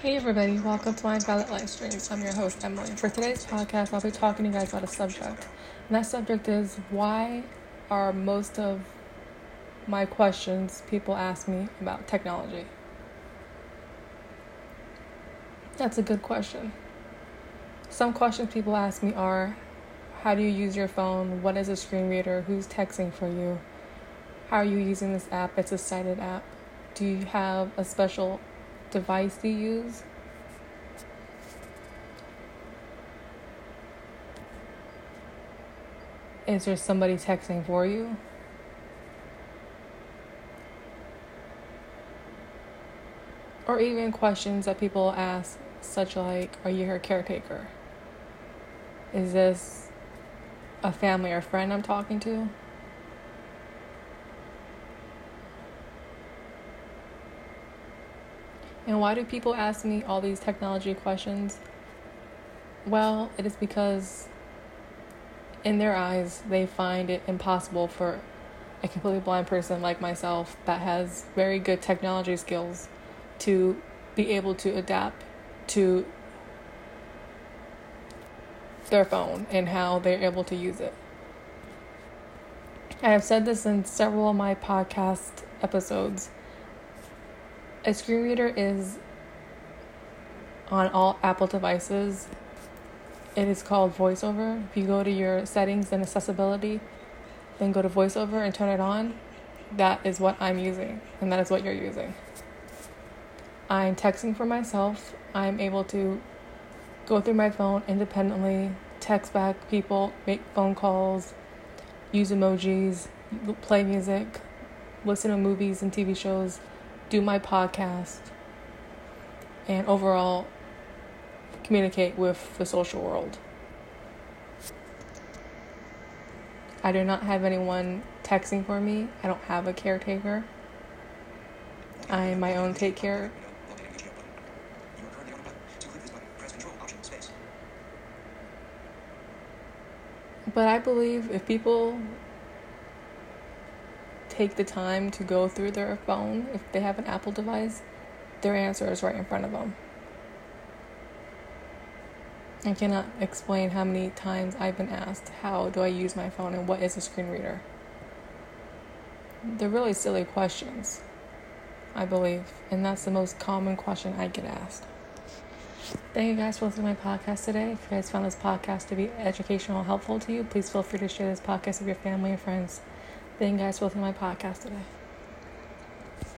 Hey everybody, welcome to my Violet Live Streams. I'm your host Emily. For today's podcast, I'll be talking to you guys about a subject. And that subject is why are most of my questions people ask me about technology? That's a good question. Some questions people ask me are how do you use your phone? What is a screen reader? Who's texting for you? How are you using this app? It's a sighted app. Do you have a special device you use. Is there somebody texting for you? Or even questions that people ask, such like, Are you her caretaker? Is this a family or friend I'm talking to? And why do people ask me all these technology questions? Well, it is because in their eyes, they find it impossible for a completely blind person like myself that has very good technology skills to be able to adapt to their phone and how they're able to use it. I have said this in several of my podcast episodes a screen reader is on all Apple devices. It is called VoiceOver. If you go to your settings and accessibility, then go to VoiceOver and turn it on, that is what I'm using, and that is what you're using. I'm texting for myself. I'm able to go through my phone independently, text back people, make phone calls, use emojis, play music, listen to movies and TV shows do my podcast, and overall communicate with the social world. I do not have anyone texting for me. I don't have a caretaker. I am my own take care. But I believe if people take the time to go through their phone, if they have an Apple device, their answer is right in front of them. I cannot explain how many times I've been asked, How do I use my phone and what is a screen reader? They're really silly questions, I believe, and that's the most common question I get asked. Thank you guys for listening to my podcast today. If you guys found this podcast to be educational and helpful to you, please feel free to share this podcast with your family and friends. Thank you guys listening to my podcast today.